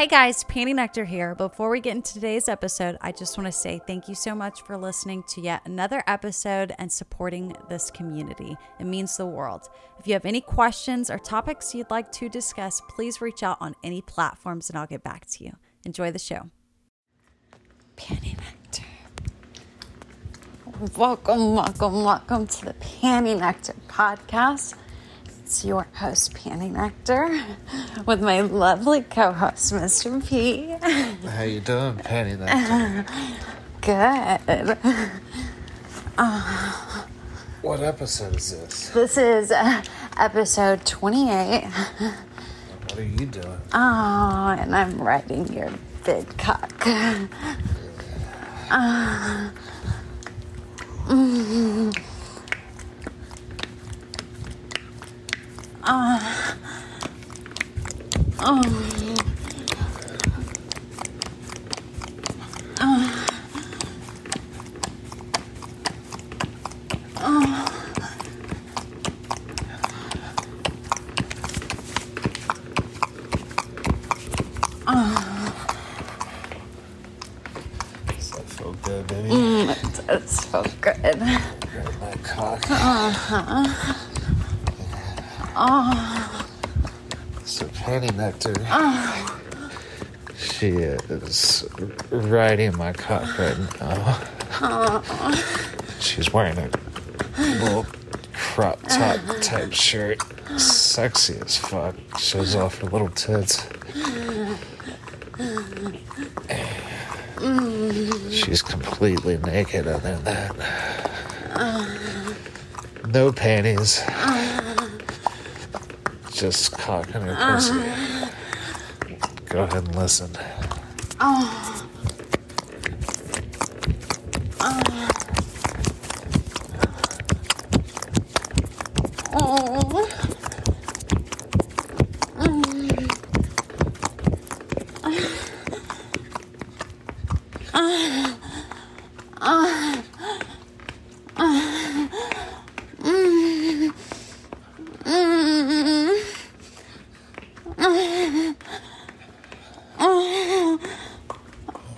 Hey guys, Panty Nectar here. Before we get into today's episode, I just want to say thank you so much for listening to yet another episode and supporting this community. It means the world. If you have any questions or topics you'd like to discuss, please reach out on any platforms and I'll get back to you. Enjoy the show. Panty Nectar. Welcome, welcome, welcome to the Panty Nectar podcast. It's your host, Panty Nectar, with my lovely co-host, Mr. P. How you doing, Penny? Nectar? Good. what episode is this? This is uh, episode 28. What are you doing? Oh, and I'm riding your big cock. Uh, mm, uh, oh. Uh, oh. Does that feel good, baby? Mm, it does so good. My cock. Uh-huh. Oh, So Penny Nectar, oh, she is riding my cock right now. oh. She's wearing a little crop top type shirt. Sexy as fuck. Shows off her little tits. She's completely naked other than that. No panties. Just cock in her pussy. Go ahead and listen. Oh. Oh. Oh.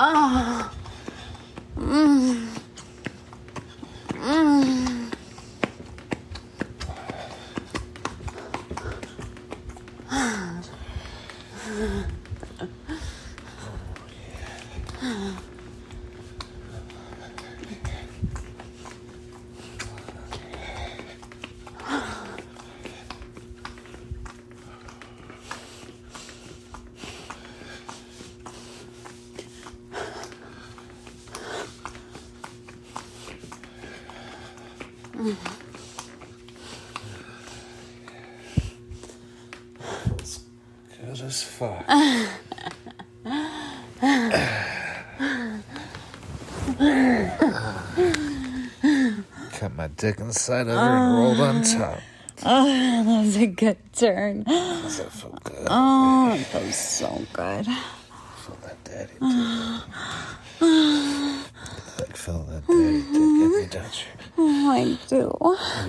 Oh. Good as fuck. Cut my dick inside of her and rolled on top. Oh, that was a good turn. Does that feel good? Oh, that feels so good. Feel that daddy. Like feel that daddy dick in me, don't you? Oh, I do.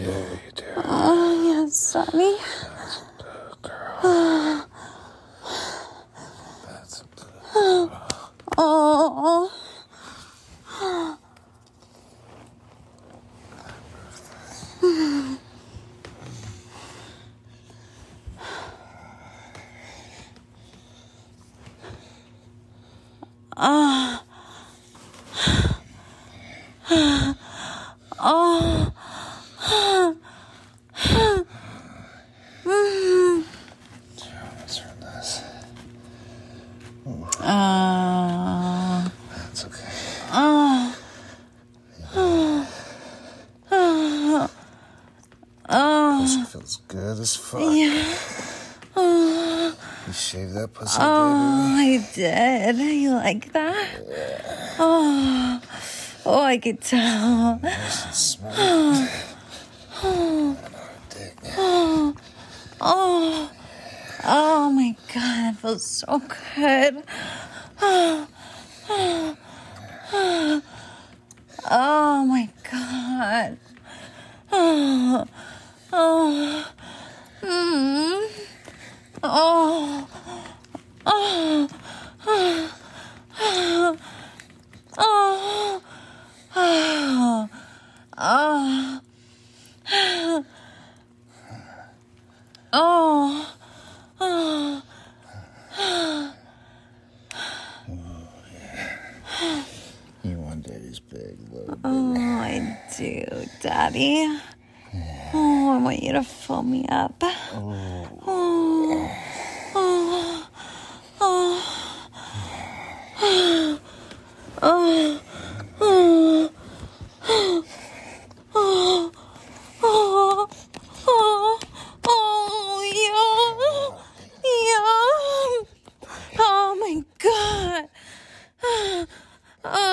Yeah, you do. Oh, yes, Daddy. That's a girl. That's a girl. Oh. Ah. Uh, That's okay. Pussy feels good as fuck. yeah. Oh. You shaved that pussy, Oh, I did. Do you like that? Yeah. Oh, oh, I could tell. Nice and smooth. Dick. Oh, oh my God, it feels so good. Oh my God. Oh, oh, mm, oh, oh, oh, oh, oh, oh, oh, oh. You want daddy's big load. Oh, I do, Daddy. Oh, I want you to fill me up. Oh, oh, oh, oh, oh, oh, oh, oh, oh, oh, yeah, yeah. Oh my God. Oh,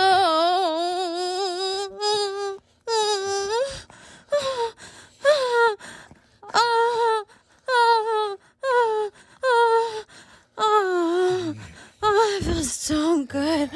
it feels so good. Oh, yeah. Oh, yeah. Oh, yeah. Oh, I'm about to come. Yes, yes. Oh my god. Hey you, Panty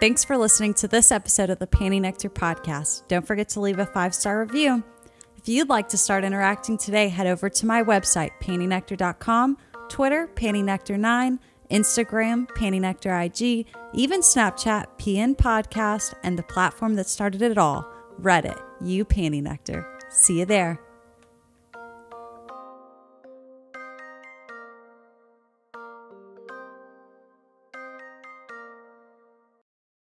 Thanks for listening to this episode of the Panty Nectar podcast. Don't forget to leave a five-star review. If you'd like to start interacting today, head over to my website, pantynectar.com, Twitter, pantynectar9, Instagram, pantynectar IG, even Snapchat, PN Podcast, and the platform that started it all, Reddit, you Panty Nectar. See you there.